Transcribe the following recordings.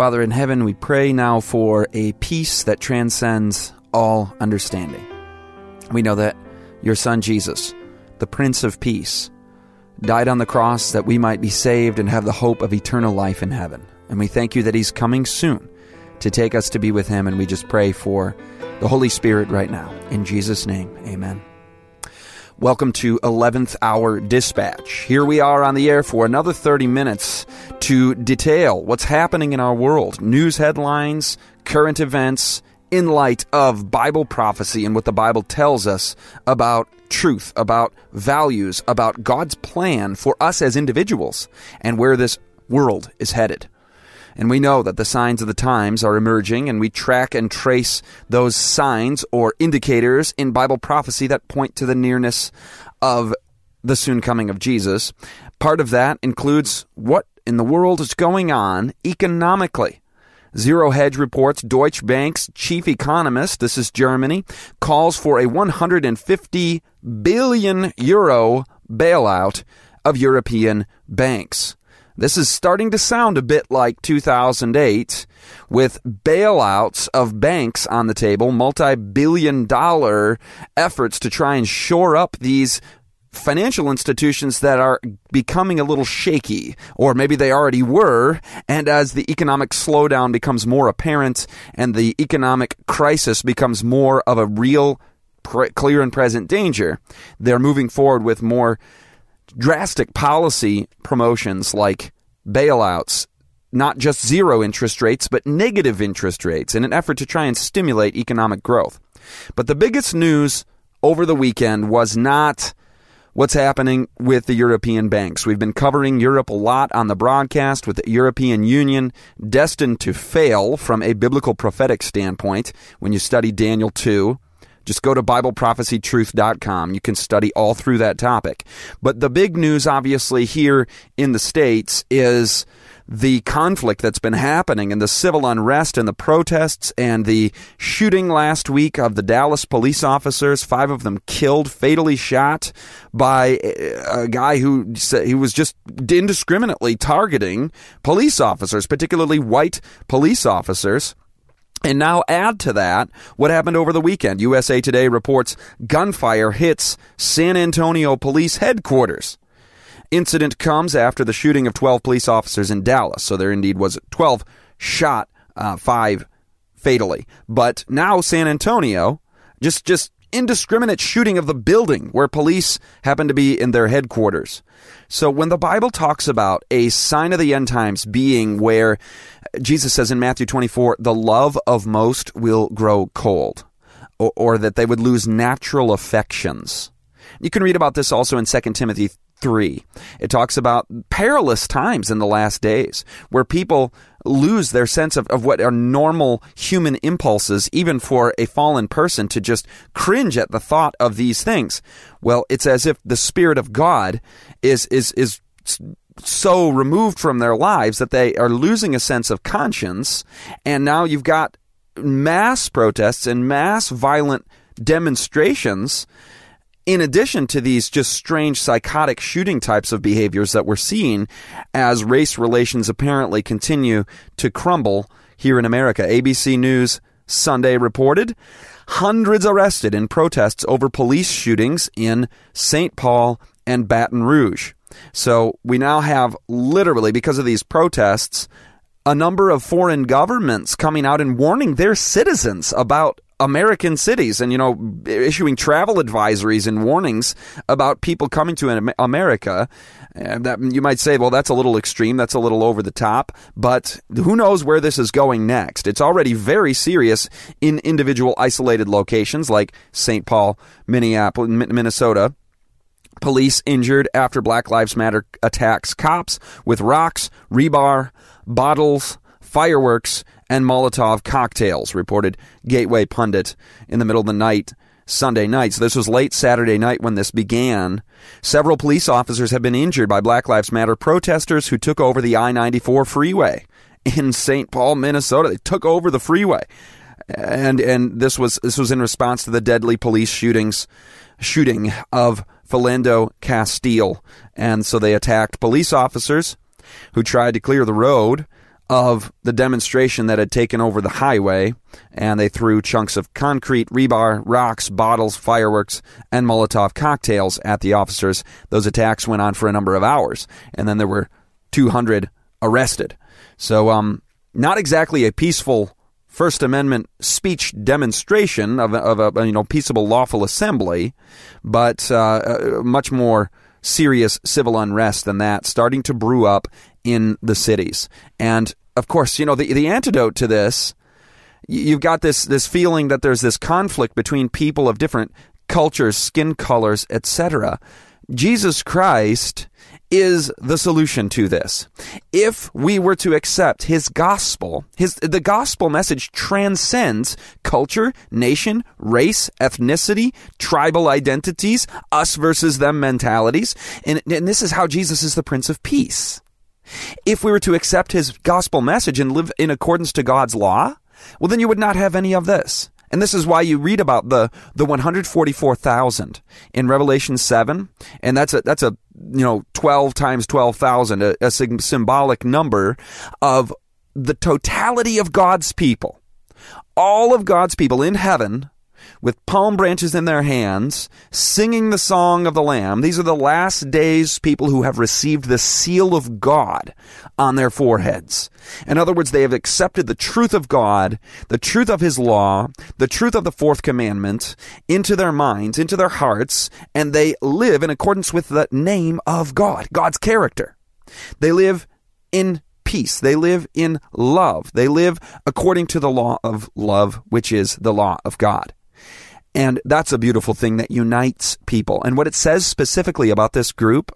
Father in heaven, we pray now for a peace that transcends all understanding. We know that your Son Jesus, the Prince of Peace, died on the cross that we might be saved and have the hope of eternal life in heaven. And we thank you that He's coming soon to take us to be with Him. And we just pray for the Holy Spirit right now. In Jesus' name, amen. Welcome to 11th Hour Dispatch. Here we are on the air for another 30 minutes to detail what's happening in our world, news headlines, current events, in light of Bible prophecy and what the Bible tells us about truth, about values, about God's plan for us as individuals, and where this world is headed. And we know that the signs of the times are emerging, and we track and trace those signs or indicators in Bible prophecy that point to the nearness of the soon coming of Jesus. Part of that includes what in the world is going on economically. Zero Hedge reports Deutsche Bank's chief economist, this is Germany, calls for a 150 billion euro bailout of European banks. This is starting to sound a bit like 2008 with bailouts of banks on the table, multi billion dollar efforts to try and shore up these financial institutions that are becoming a little shaky, or maybe they already were, and as the economic slowdown becomes more apparent and the economic crisis becomes more of a real, clear and present danger, they're moving forward with more drastic policy promotions like bailouts, not just zero interest rates, but negative interest rates in an effort to try and stimulate economic growth. But the biggest news over the weekend was not what's happening with the European banks. We've been covering Europe a lot on the broadcast with the European Union destined to fail from a biblical prophetic standpoint when you study Daniel 2. Just go to BibleProphecyTruth.com. You can study all through that topic. But the big news, obviously, here in the States is the conflict that's been happening and the civil unrest and the protests and the shooting last week of the Dallas police officers, five of them killed, fatally shot by a guy who he was just indiscriminately targeting police officers, particularly white police officers. And now add to that what happened over the weekend. USA Today reports gunfire hits San Antonio police headquarters. Incident comes after the shooting of 12 police officers in Dallas. So there indeed was 12 shot, uh, five fatally. But now San Antonio, just, just indiscriminate shooting of the building where police happen to be in their headquarters. So when the Bible talks about a sign of the end times being where Jesus says in Matthew 24, the love of most will grow cold, or, or that they would lose natural affections. You can read about this also in 2 Timothy 3. It talks about perilous times in the last days where people lose their sense of, of what are normal human impulses, even for a fallen person to just cringe at the thought of these things. Well, it's as if the Spirit of God is, is, is so removed from their lives that they are losing a sense of conscience. And now you've got mass protests and mass violent demonstrations in addition to these just strange psychotic shooting types of behaviors that we're seeing as race relations apparently continue to crumble here in America. ABC News Sunday reported hundreds arrested in protests over police shootings in St. Paul and Baton Rouge. So we now have literally, because of these protests, a number of foreign governments coming out and warning their citizens about American cities and, you know, issuing travel advisories and warnings about people coming to America. And that you might say, well, that's a little extreme. That's a little over the top. But who knows where this is going next? It's already very serious in individual isolated locations like St. Paul, Minneapolis, Minnesota Police injured after Black Lives Matter attacks cops with rocks, rebar, bottles, fireworks, and Molotov cocktails, reported Gateway Pundit in the middle of the night Sunday night. So this was late Saturday night when this began. Several police officers have been injured by Black Lives Matter protesters who took over the I 94 freeway in St. Paul, Minnesota. They took over the freeway. And and this was this was in response to the deadly police shootings shooting of Philando Castile. And so they attacked police officers who tried to clear the road of the demonstration that had taken over the highway, and they threw chunks of concrete, rebar, rocks, bottles, fireworks, and Molotov cocktails at the officers. Those attacks went on for a number of hours, and then there were 200 arrested. So, um, not exactly a peaceful First Amendment speech demonstration of, of a you know peaceable lawful assembly, but uh, much more serious civil unrest than that starting to brew up in the cities. And of course, you know, the, the antidote to this, you've got this, this feeling that there's this conflict between people of different cultures, skin colors, etc. Jesus Christ is the solution to this. If we were to accept his gospel, his the gospel message transcends culture, nation, race, ethnicity, tribal identities, us versus them mentalities, and, and this is how Jesus is the Prince of Peace. If we were to accept his gospel message and live in accordance to God's law, well, then you would not have any of this. And this is why you read about the, the 144,000 in Revelation 7. And that's a, that's a, you know, 12 times 12,000, a, a symbolic number of the totality of God's people. All of God's people in heaven with palm branches in their hands, singing the song of the Lamb. These are the last days people who have received the seal of God on their foreheads. In other words, they have accepted the truth of God, the truth of His law, the truth of the fourth commandment into their minds, into their hearts, and they live in accordance with the name of God, God's character. They live in peace. They live in love. They live according to the law of love, which is the law of God. And that's a beautiful thing that unites people. And what it says specifically about this group,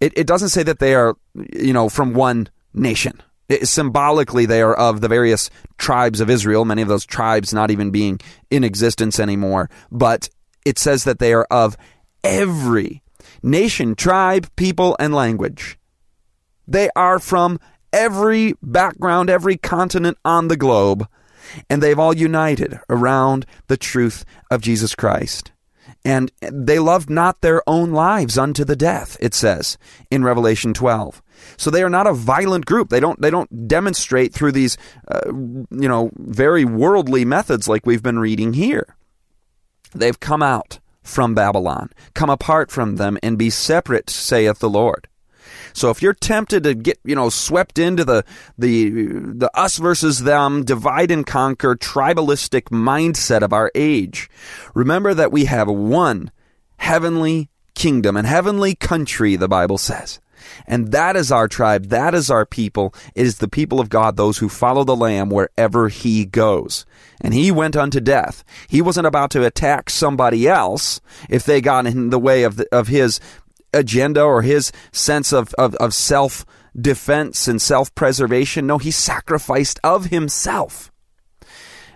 it, it doesn't say that they are, you know, from one nation. It, symbolically, they are of the various tribes of Israel, many of those tribes not even being in existence anymore. But it says that they are of every nation, tribe, people, and language. They are from every background, every continent on the globe and they've all united around the truth of Jesus Christ. And they loved not their own lives unto the death, it says in Revelation 12. So they are not a violent group. They don't they don't demonstrate through these uh, you know very worldly methods like we've been reading here. They've come out from Babylon, come apart from them and be separate, saith the Lord. So if you're tempted to get, you know, swept into the the the us versus them, divide and conquer tribalistic mindset of our age, remember that we have one heavenly kingdom and heavenly country, the Bible says. And that is our tribe. That is our people. It is the people of God, those who follow the Lamb wherever he goes. And he went unto death. He wasn't about to attack somebody else if they got in the way of, the, of his agenda or his sense of, of, of self defense and self preservation. No, he sacrificed of himself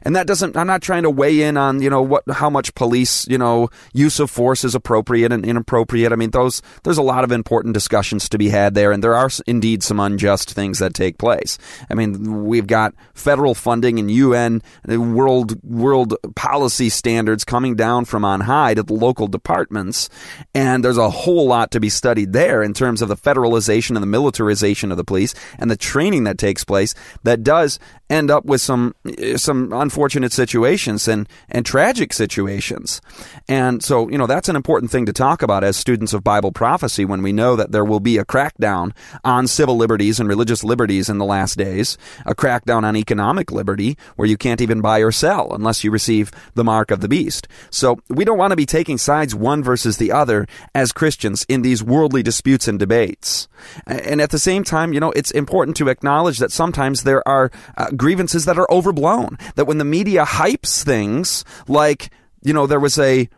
and that doesn't, I'm not trying to weigh in on, you know, what, how much police, you know, use of force is appropriate and inappropriate. I mean, those, there's a lot of important discussions to be had there. And there are indeed some unjust things that take place. I mean, we've got federal funding and UN, uh, world, world policy standards coming down from on high to the local departments. And there's a whole lot to be studied there in terms of the federalization and the militarization of the police and the training that takes place that does end up with some, some unfortunate unfortunate situations and, and tragic situations. And so, you know, that's an important thing to talk about as students of Bible prophecy when we know that there will be a crackdown on civil liberties and religious liberties in the last days, a crackdown on economic liberty where you can't even buy or sell unless you receive the mark of the beast. So we don't want to be taking sides one versus the other as Christians in these worldly disputes and debates. And at the same time, you know, it's important to acknowledge that sometimes there are uh, grievances that are overblown, that when the media hypes things like, you know, there was a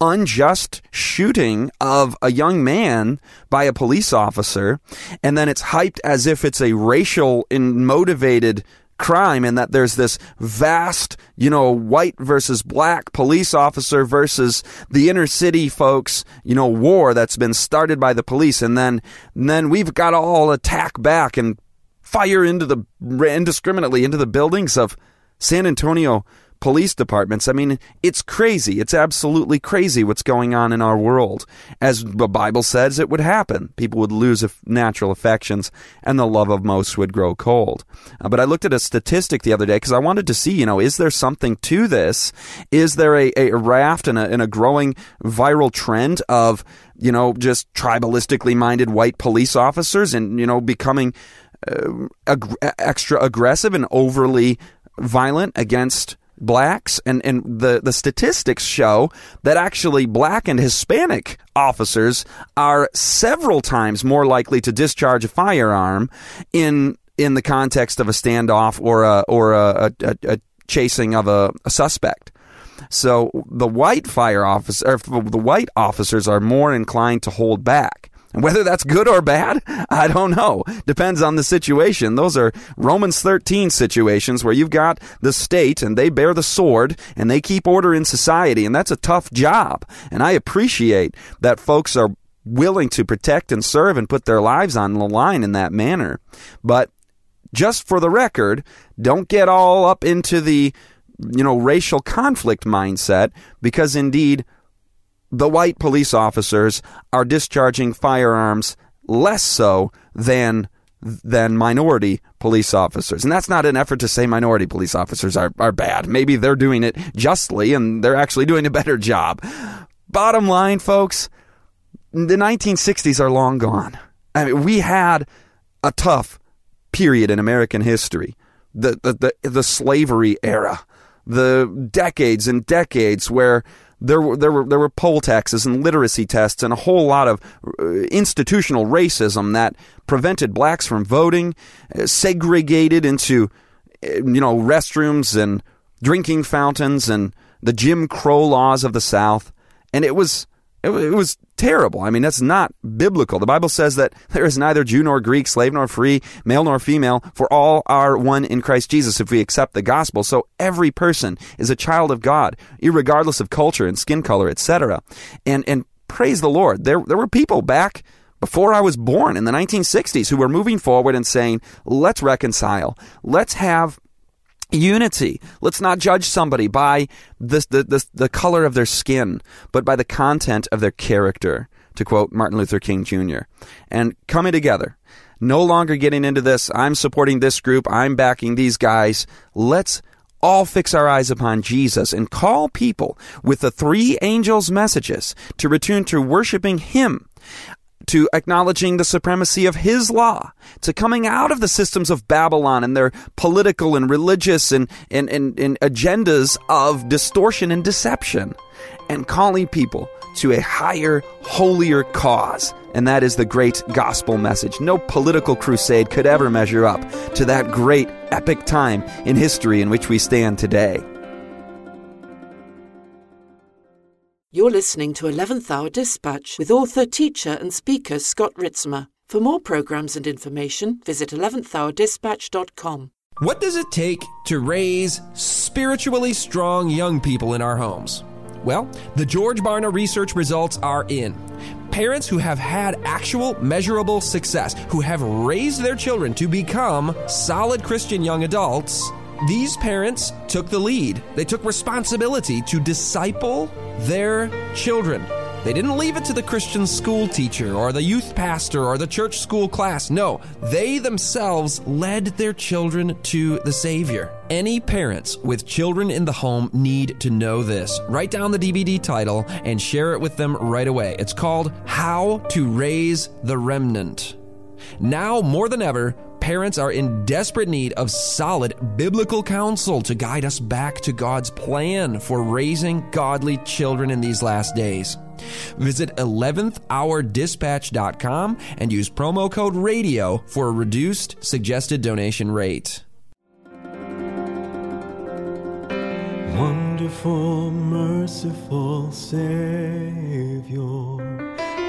unjust shooting of a young man by a police officer, and then it's hyped as if it's a racial and motivated crime and that there's this vast, you know, white versus black police officer versus the inner city folks, you know, war that's been started by the police. And then, and then we've got all attack back and fire into the, indiscriminately into the buildings of San Antonio police departments. I mean, it's crazy. It's absolutely crazy what's going on in our world. As the Bible says, it would happen. People would lose natural affections and the love of most would grow cold. Uh, but I looked at a statistic the other day because I wanted to see, you know, is there something to this? Is there a, a raft and a, and a growing viral trend of, you know, just tribalistically minded white police officers and, you know, becoming uh, ag- extra aggressive and overly violent against blacks and, and the, the statistics show that actually black and Hispanic officers are several times more likely to discharge a firearm in in the context of a standoff or a or a, a, a chasing of a, a suspect. So the white fire officer, the white officers are more inclined to hold back. Whether that's good or bad, I don't know. Depends on the situation. Those are Romans 13 situations where you've got the state and they bear the sword and they keep order in society. And that's a tough job. And I appreciate that folks are willing to protect and serve and put their lives on the line in that manner. But just for the record, don't get all up into the, you know, racial conflict mindset because indeed the white police officers are discharging firearms less so than than minority police officers. And that's not an effort to say minority police officers are, are bad. Maybe they're doing it justly and they're actually doing a better job. Bottom line, folks, the 1960s are long gone. I mean, we had a tough period in American history. The, the, the, the slavery era, the decades and decades where there were there were there were poll taxes and literacy tests and a whole lot of uh, institutional racism that prevented blacks from voting, uh, segregated into uh, you know restrooms and drinking fountains and the Jim Crow laws of the South, and it was it, it was terrible. I mean, that's not biblical. The Bible says that there is neither Jew nor Greek, slave nor free, male nor female, for all are one in Christ Jesus if we accept the gospel. So every person is a child of God, regardless of culture and skin color, etc. And and praise the Lord. There there were people back before I was born in the 1960s who were moving forward and saying, let's reconcile. Let's have unity. Let's not judge somebody by the, the, the, the, color of their skin, but by the content of their character, to quote Martin Luther King Jr. And coming together, no longer getting into this, I'm supporting this group, I'm backing these guys. Let's all fix our eyes upon Jesus and call people with the three angels' messages to return to worshiping Him to acknowledging the supremacy of his law, to coming out of the systems of Babylon and their political and religious and, and, and, and agendas of distortion and deception, and calling people to a higher, holier cause. And that is the great gospel message. No political crusade could ever measure up to that great, epic time in history in which we stand today. You're listening to 11th Hour Dispatch with author, teacher, and speaker Scott Ritzema. For more programs and information, visit 11thhourdispatch.com. What does it take to raise spiritually strong young people in our homes? Well, the George Barna research results are in. Parents who have had actual measurable success, who have raised their children to become solid Christian young adults, these parents took the lead. They took responsibility to disciple their children. They didn't leave it to the Christian school teacher or the youth pastor or the church school class. No, they themselves led their children to the Savior. Any parents with children in the home need to know this. Write down the DVD title and share it with them right away. It's called How to Raise the Remnant. Now more than ever, parents are in desperate need of solid biblical counsel to guide us back to God's plan for raising godly children in these last days. Visit 11thhourdispatch.com and use promo code RADIO for a reduced suggested donation rate. Wonderful, merciful Savior,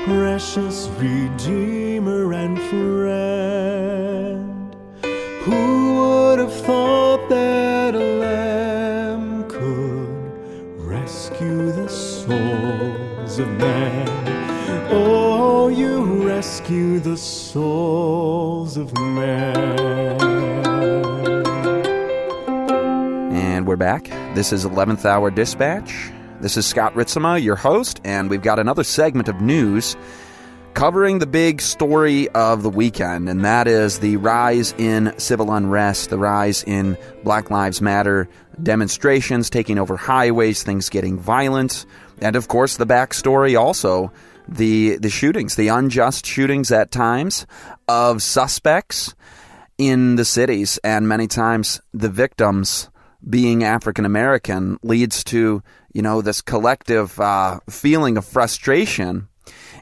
precious Redeemer and friend, who would have thought that a lamb could rescue the souls of men? Oh, you rescue the souls of men. And we're back. This is 11th Hour Dispatch. This is Scott Ritzema, your host, and we've got another segment of news covering the big story of the weekend, and that is the rise in civil unrest, the rise in Black Lives Matter demonstrations taking over highways, things getting violent, and of course the backstory also the the shootings, the unjust shootings at times of suspects in the cities, and many times the victims being African American leads to you know this collective uh, feeling of frustration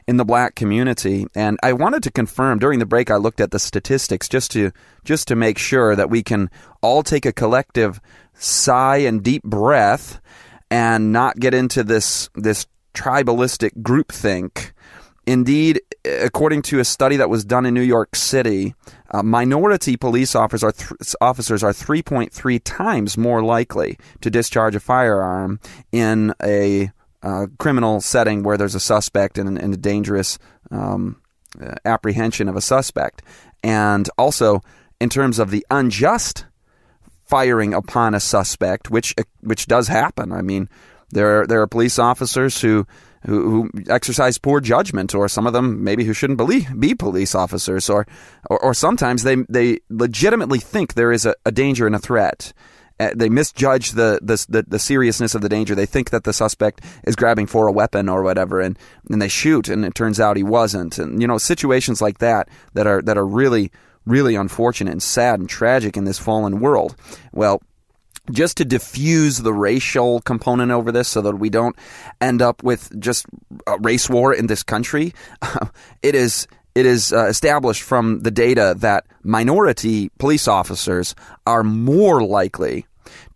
in the black community. And I wanted to confirm during the break I looked at the statistics just to just to make sure that we can all take a collective sigh and deep breath and not get into this this tribalistic groupthink. Indeed, according to a study that was done in New York City, uh, minority police officers are, th- officers are 3.3 times more likely to discharge a firearm in a uh, criminal setting where there's a suspect and, and a dangerous um, uh, apprehension of a suspect. And also, in terms of the unjust firing upon a suspect, which which does happen. I mean, there are, there are police officers who, who, who exercise poor judgment, or some of them maybe who shouldn't believe, be police officers, or, or, or sometimes they they legitimately think there is a, a danger and a threat. Uh, they misjudge the, the, the the seriousness of the danger. They think that the suspect is grabbing for a weapon or whatever, and, and they shoot, and it turns out he wasn't. And you know situations like that that are that are really really unfortunate and sad and tragic in this fallen world. Well, just to diffuse the racial component over this so that we don't end up with just a race war in this country, it is it is uh, established from the data that minority police officers are more likely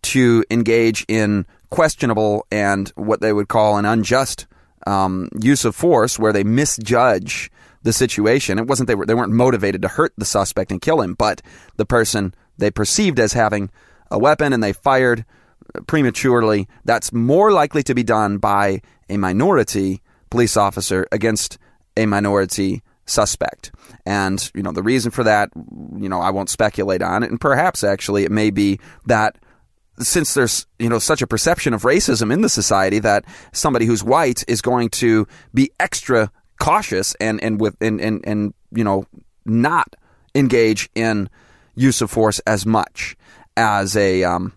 to engage in questionable and what they would call an unjust um, use of force, where they misjudge the situation. It wasn't they were they weren't motivated to hurt the suspect and kill him, but the person they perceived as having a weapon and they fired prematurely. That's more likely to be done by a minority police officer against a minority suspect. And, you know, the reason for that, you know, I won't speculate on it. And perhaps actually it may be that since there's, you know, such a perception of racism in the society that somebody who's white is going to be extra cautious and, and with, and, and, and, you know, not engage in use of force as much as a um,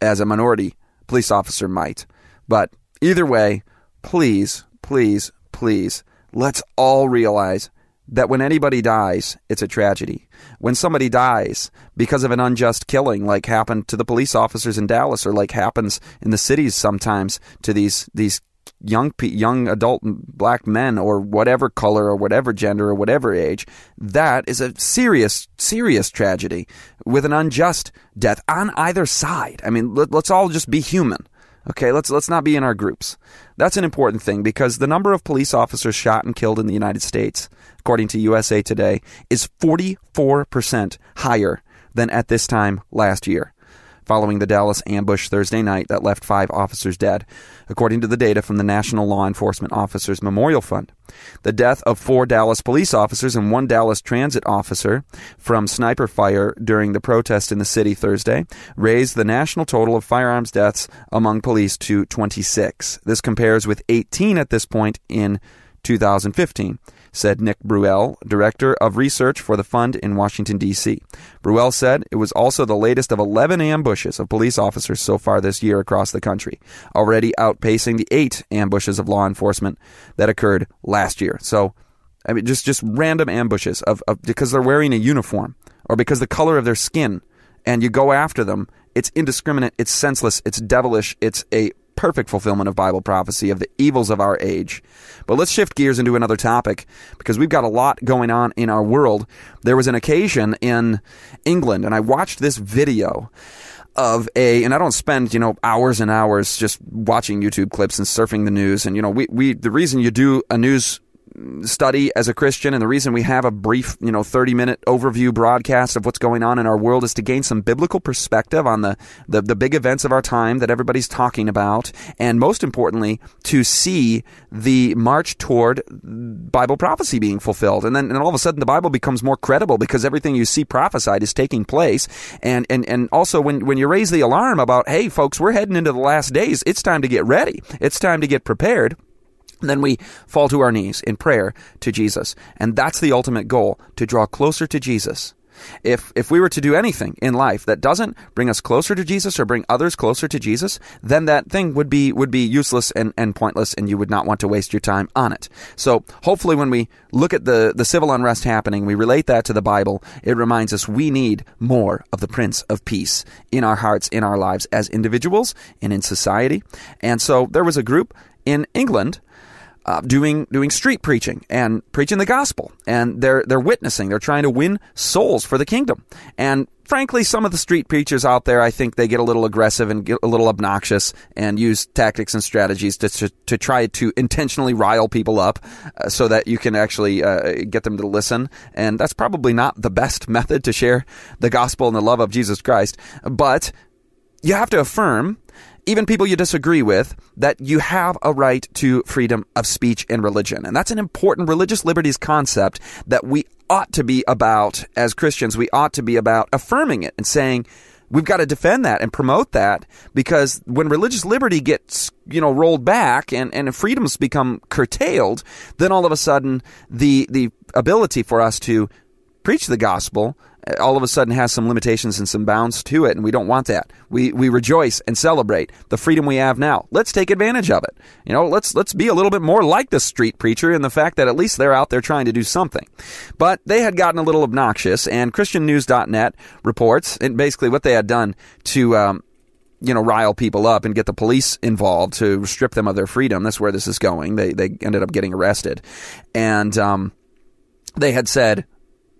as a minority police officer might. But either way, please, please, please, let's all realize that when anybody dies, it's a tragedy. When somebody dies because of an unjust killing, like happened to the police officers in Dallas, or like happens in the cities sometimes to these these young young adult black men or whatever color or whatever gender or whatever age that is a serious serious tragedy with an unjust death on either side. I mean let, us all just be human okay? Let's let's not be in our groups. That's an important thing because the number of police officers shot and killed in the united states according to usa today is 44% higher than at this time last year following the Dallas ambush Thursday night that left five officers dead, according to the data from the National Law Enforcement Officers Memorial Fund. The death of four Dallas police officers and one Dallas transit officer from sniper fire during the protest in the city Thursday raised the national total of firearms deaths among police to 26. This compares with 18 at this point in 2015 said Nick Breul, Director of Research for the fund in Washington, D.C. Bruell said it was also the latest of 11 ambushes of police officers so far this year across the country, already outpacing the eight ambushes of law enforcement that occurred last year. So, I mean, just, just random ambushes of, of because they're wearing a uniform or because the color of their skin, and you go after them. It's indiscriminate, it's senseless, it's devilish, it's a perfect fulfillment of Bible prophecy of the evils of our age. But let's shift gears into another topic because we've got a lot going on in our world. There was an occasion in England, and I watched this video of a, and I don't spend, you know, hours and hours just watching YouTube clips and surfing the news. And, you know, we, we, the reason you do a news study as a Christian, and the reason we have a brief, you know, 30 minute overview broadcast of what's going on in our world is to gain some biblical perspective on the, the, the big events of our time that everybody's talking about, and most importantly, to see the march toward Bible prophecy being fulfilled. And then and all of a sudden the Bible becomes more credible because everything you see prophesied is taking place. And, and, and also when, when you raise the alarm about, hey, folks, we're heading into the last days, it's time to get ready. It's time to get prepared then we fall to our knees in prayer to Jesus. And that's the ultimate goal, to draw closer to Jesus. If, if we were to do anything in life that doesn't bring us closer to Jesus or bring others closer to Jesus, then that thing would be, would be useless and, and pointless and you would not want to waste your time on it. So hopefully when we look at the, the civil unrest happening, we relate that to the Bible, it reminds us we need more of the Prince of Peace in our hearts, in our lives as individuals and in society. And so there was a group in England uh, doing doing street preaching and preaching the gospel, and they're they're witnessing. They're trying to win souls for the kingdom. And frankly, some of the street preachers out there, I think they get a little aggressive and get a little obnoxious and use tactics and strategies to to, to try to intentionally rile people up uh, so that you can actually uh, get them to listen. And that's probably not the best method to share the gospel and the love of Jesus Christ. But you have to affirm even people you disagree with, that you have a right to freedom of speech and religion. And that's an important religious liberties concept that we ought to be about as Christians. We ought to be about affirming it and saying, we've got to defend that and promote that because when religious liberty gets you know rolled back and, and freedoms become curtailed then all of a sudden the the ability for us to preach the gospel all of a sudden has some limitations and some bounds to it, and we don't want that. We we rejoice and celebrate the freedom we have now. Let's take advantage of it. You know, let's let's be a little bit more like the street preacher in the fact that at least they're out there trying to do something. But they had gotten a little obnoxious, and ChristianNews.net reports, and basically what they had done to um, you know, rile people up and get the police involved to strip them of their freedom. That's where this is going. They they ended up getting arrested, and um, they had said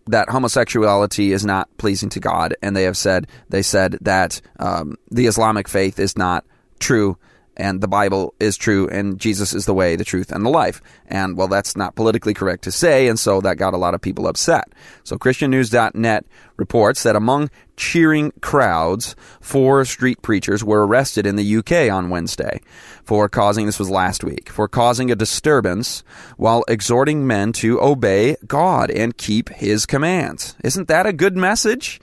that homosexuality is not pleasing to God, and they have said they said that um, the Islamic faith is not true, and the Bible is true, and Jesus is the way, the truth, and the life. And well, that's not politically correct to say, and so that got a lot of people upset. So ChristianNews.net reports that among cheering crowds, four street preachers were arrested in the UK on Wednesday for causing, this was last week, for causing a disturbance while exhorting men to obey God and keep His commands. Isn't that a good message?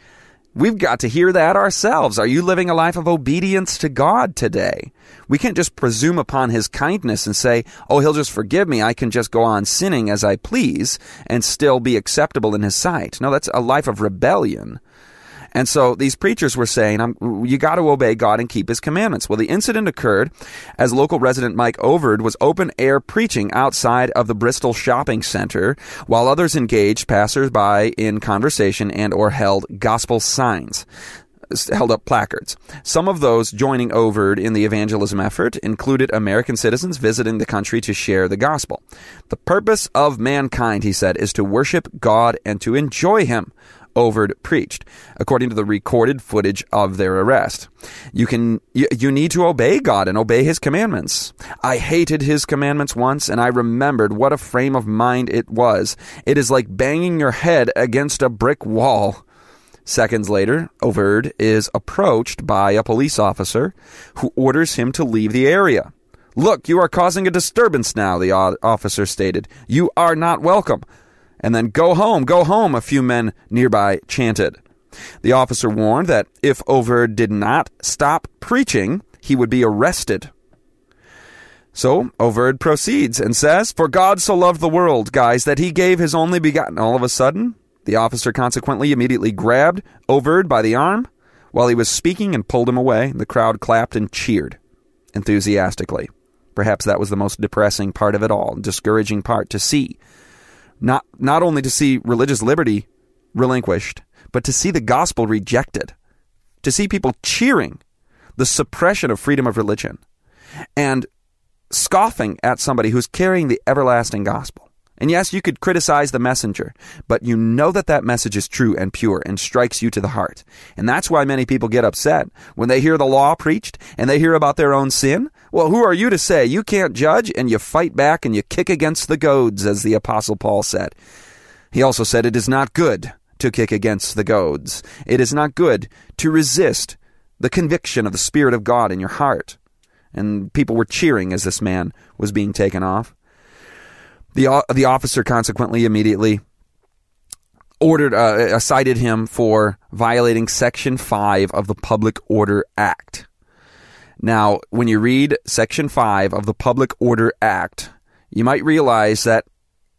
We've got to hear that ourselves. Are you living a life of obedience to God today? We can't just presume upon His kindness and say, oh, He'll just forgive me. I can just go on sinning as I please and still be acceptable in His sight. No, that's a life of rebellion. And so these preachers were saying, you got to obey God and keep his commandments. Well, the incident occurred as local resident Mike Overd was open air preaching outside of the Bristol shopping center while others engaged passersby in conversation and or held gospel signs held up placards. Some of those joining Overd in the evangelism effort included American citizens visiting the country to share the gospel. The purpose of mankind, he said, is to worship God and to enjoy Him. Overd preached, according to the recorded footage of their arrest. You can you, you need to obey God and obey his commandments. I hated his commandments once and I remembered what a frame of mind it was. It is like banging your head against a brick wall. Seconds later, Overd is approached by a police officer who orders him to leave the area. Look, you are causing a disturbance now, the officer stated. You are not welcome and then go home, go home, a few men nearby chanted. The officer warned that if Overd did not stop preaching, he would be arrested. So Overd proceeds and says, For God so loved the world, guys, that he gave his only begotten. All of a sudden, the officer consequently immediately grabbed Overd by the arm while he was speaking and pulled him away. The crowd clapped and cheered enthusiastically. Perhaps that was the most depressing part of it all, discouraging part to see not not only to see religious liberty relinquished, but to see the gospel rejected, to see people cheering the suppression of freedom of religion and scoffing at somebody who's carrying the everlasting gospel. And yes, you could criticize the messenger, but you know that that message is true and pure and strikes you to the heart. And that's why many people get upset when they hear the law preached and they hear about their own sin. Well, who are you to say you can't judge and you fight back and you kick against the goads, as the Apostle Paul said. He also said it is not good to kick against the goads. It is not good to resist the conviction of the Spirit of God in your heart. And people were cheering as this man was being taken off. The, the officer consequently immediately ordered uh, cited him for violating section 5 of the public order act now when you read section 5 of the public order act you might realize that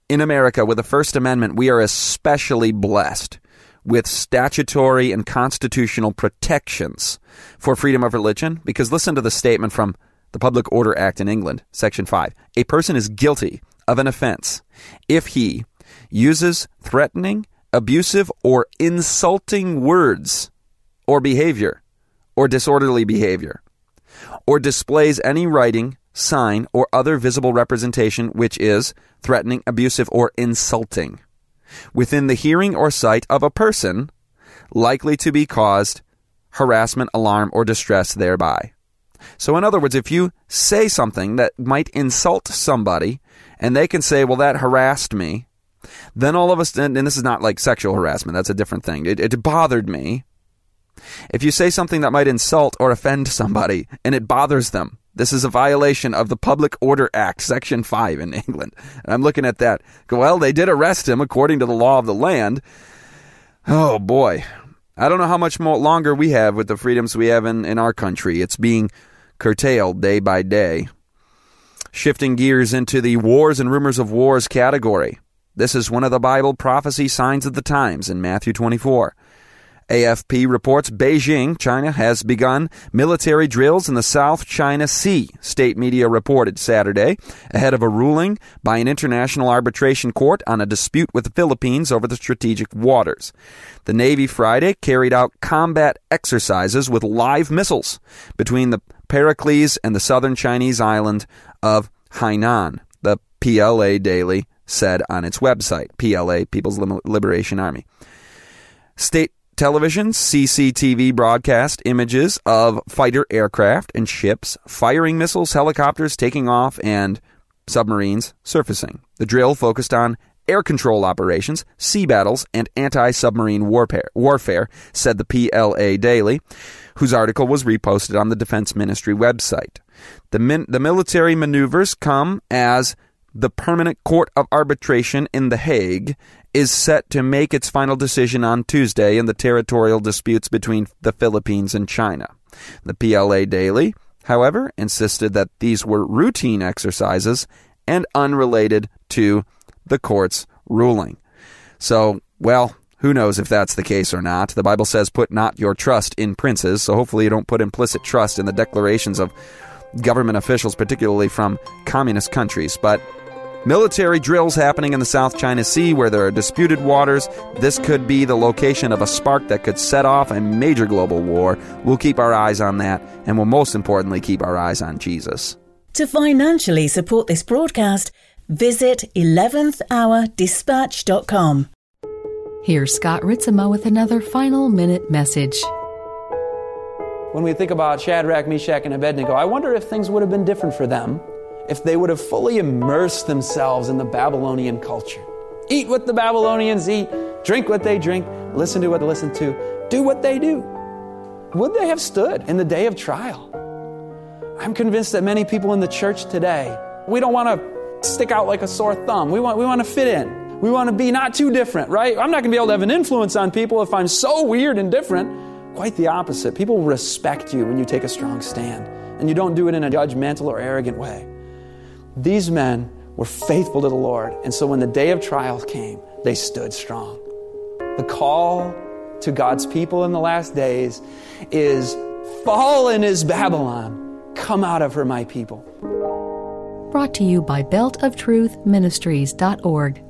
in america with the first amendment we are especially blessed with statutory and constitutional protections for freedom of religion. Because listen to the statement from the public order act in england section 5 a person is guilty of an offense if he uses threatening, abusive, or insulting words or behavior or disorderly behavior, or displays any writing, sign, or other visible representation which is threatening, abusive, or insulting within the hearing or sight of a person likely to be caused harassment, alarm, or distress thereby. So, in other words, if you say something that might insult somebody and they can say, well, that harassed me, then all of a sudden, and this is not like sexual harassment, that's a different thing. It, it bothered me. If you say something that might insult or offend somebody and it bothers them, this is a violation of the Public Order Act, Section 5 in England. And I'm looking at that. Well, they did arrest him according to the law of the land. Oh, boy. I don't know how much more longer we have with the freedoms we have in, in our country. It's being curtailed day by day. Shifting gears into the wars and rumors of wars category. This is one of the Bible prophecy signs of the times in Matthew 24. AFP reports Beijing, China, has begun military drills in the South China Sea, state media reported Saturday, ahead of a ruling by an international arbitration court on a dispute with the Philippines over the strategic waters. The Navy Friday carried out combat exercises with live missiles between the Paracels and the southern Chinese island of Hainan, the PLA Daily said on its website, PLA, People's Liberation Army. State television, CCTV broadcast images of fighter aircraft and ships firing missiles, helicopters taking off, and submarines surfacing. The drill focused on air control operations, sea battles, and anti submarine warfare, warfare, said the PLA Daily, whose article was reposted on the Defense Ministry website. The, min- the military maneuvers come as the Permanent Court of Arbitration in The Hague is set to make its final decision on Tuesday in the territorial disputes between the Philippines and China. The PLA Daily, however, insisted that these were routine exercises and unrelated to the court's ruling. So, well, who knows if that's the case or not? The Bible says, put not your trust in princes, so hopefully you don't put implicit trust in the declarations of government officials, particularly from communist countries. But military drills happening in the South China Sea where there are disputed waters, this could be the location of a spark that could set off a major global war. We'll keep our eyes on that, and we'll most importantly keep our eyes on Jesus. To financially support this broadcast, visit 11thhourdispatch.com. Here's Scott Ritzema with another final minute message. When we think about Shadrach, Meshach, and Abednego, I wonder if things would have been different for them if they would have fully immersed themselves in the Babylonian culture. Eat what the Babylonians eat, drink what they drink, listen to what they listen to, do what they do. Would they have stood in the day of trial? I'm convinced that many people in the church today, we don't want to stick out like a sore thumb. We want, we want to fit in. We want to be not too different, right? I'm not going to be able to have an influence on people if I'm so weird and different. Quite the opposite. People respect you when you take a strong stand and you don't do it in a judgmental or arrogant way. These men were faithful to the Lord, and so when the day of trial came, they stood strong. The call to God's people in the last days is Fallen is Babylon, come out of her, my people. Brought to you by beltoftruthministries.org.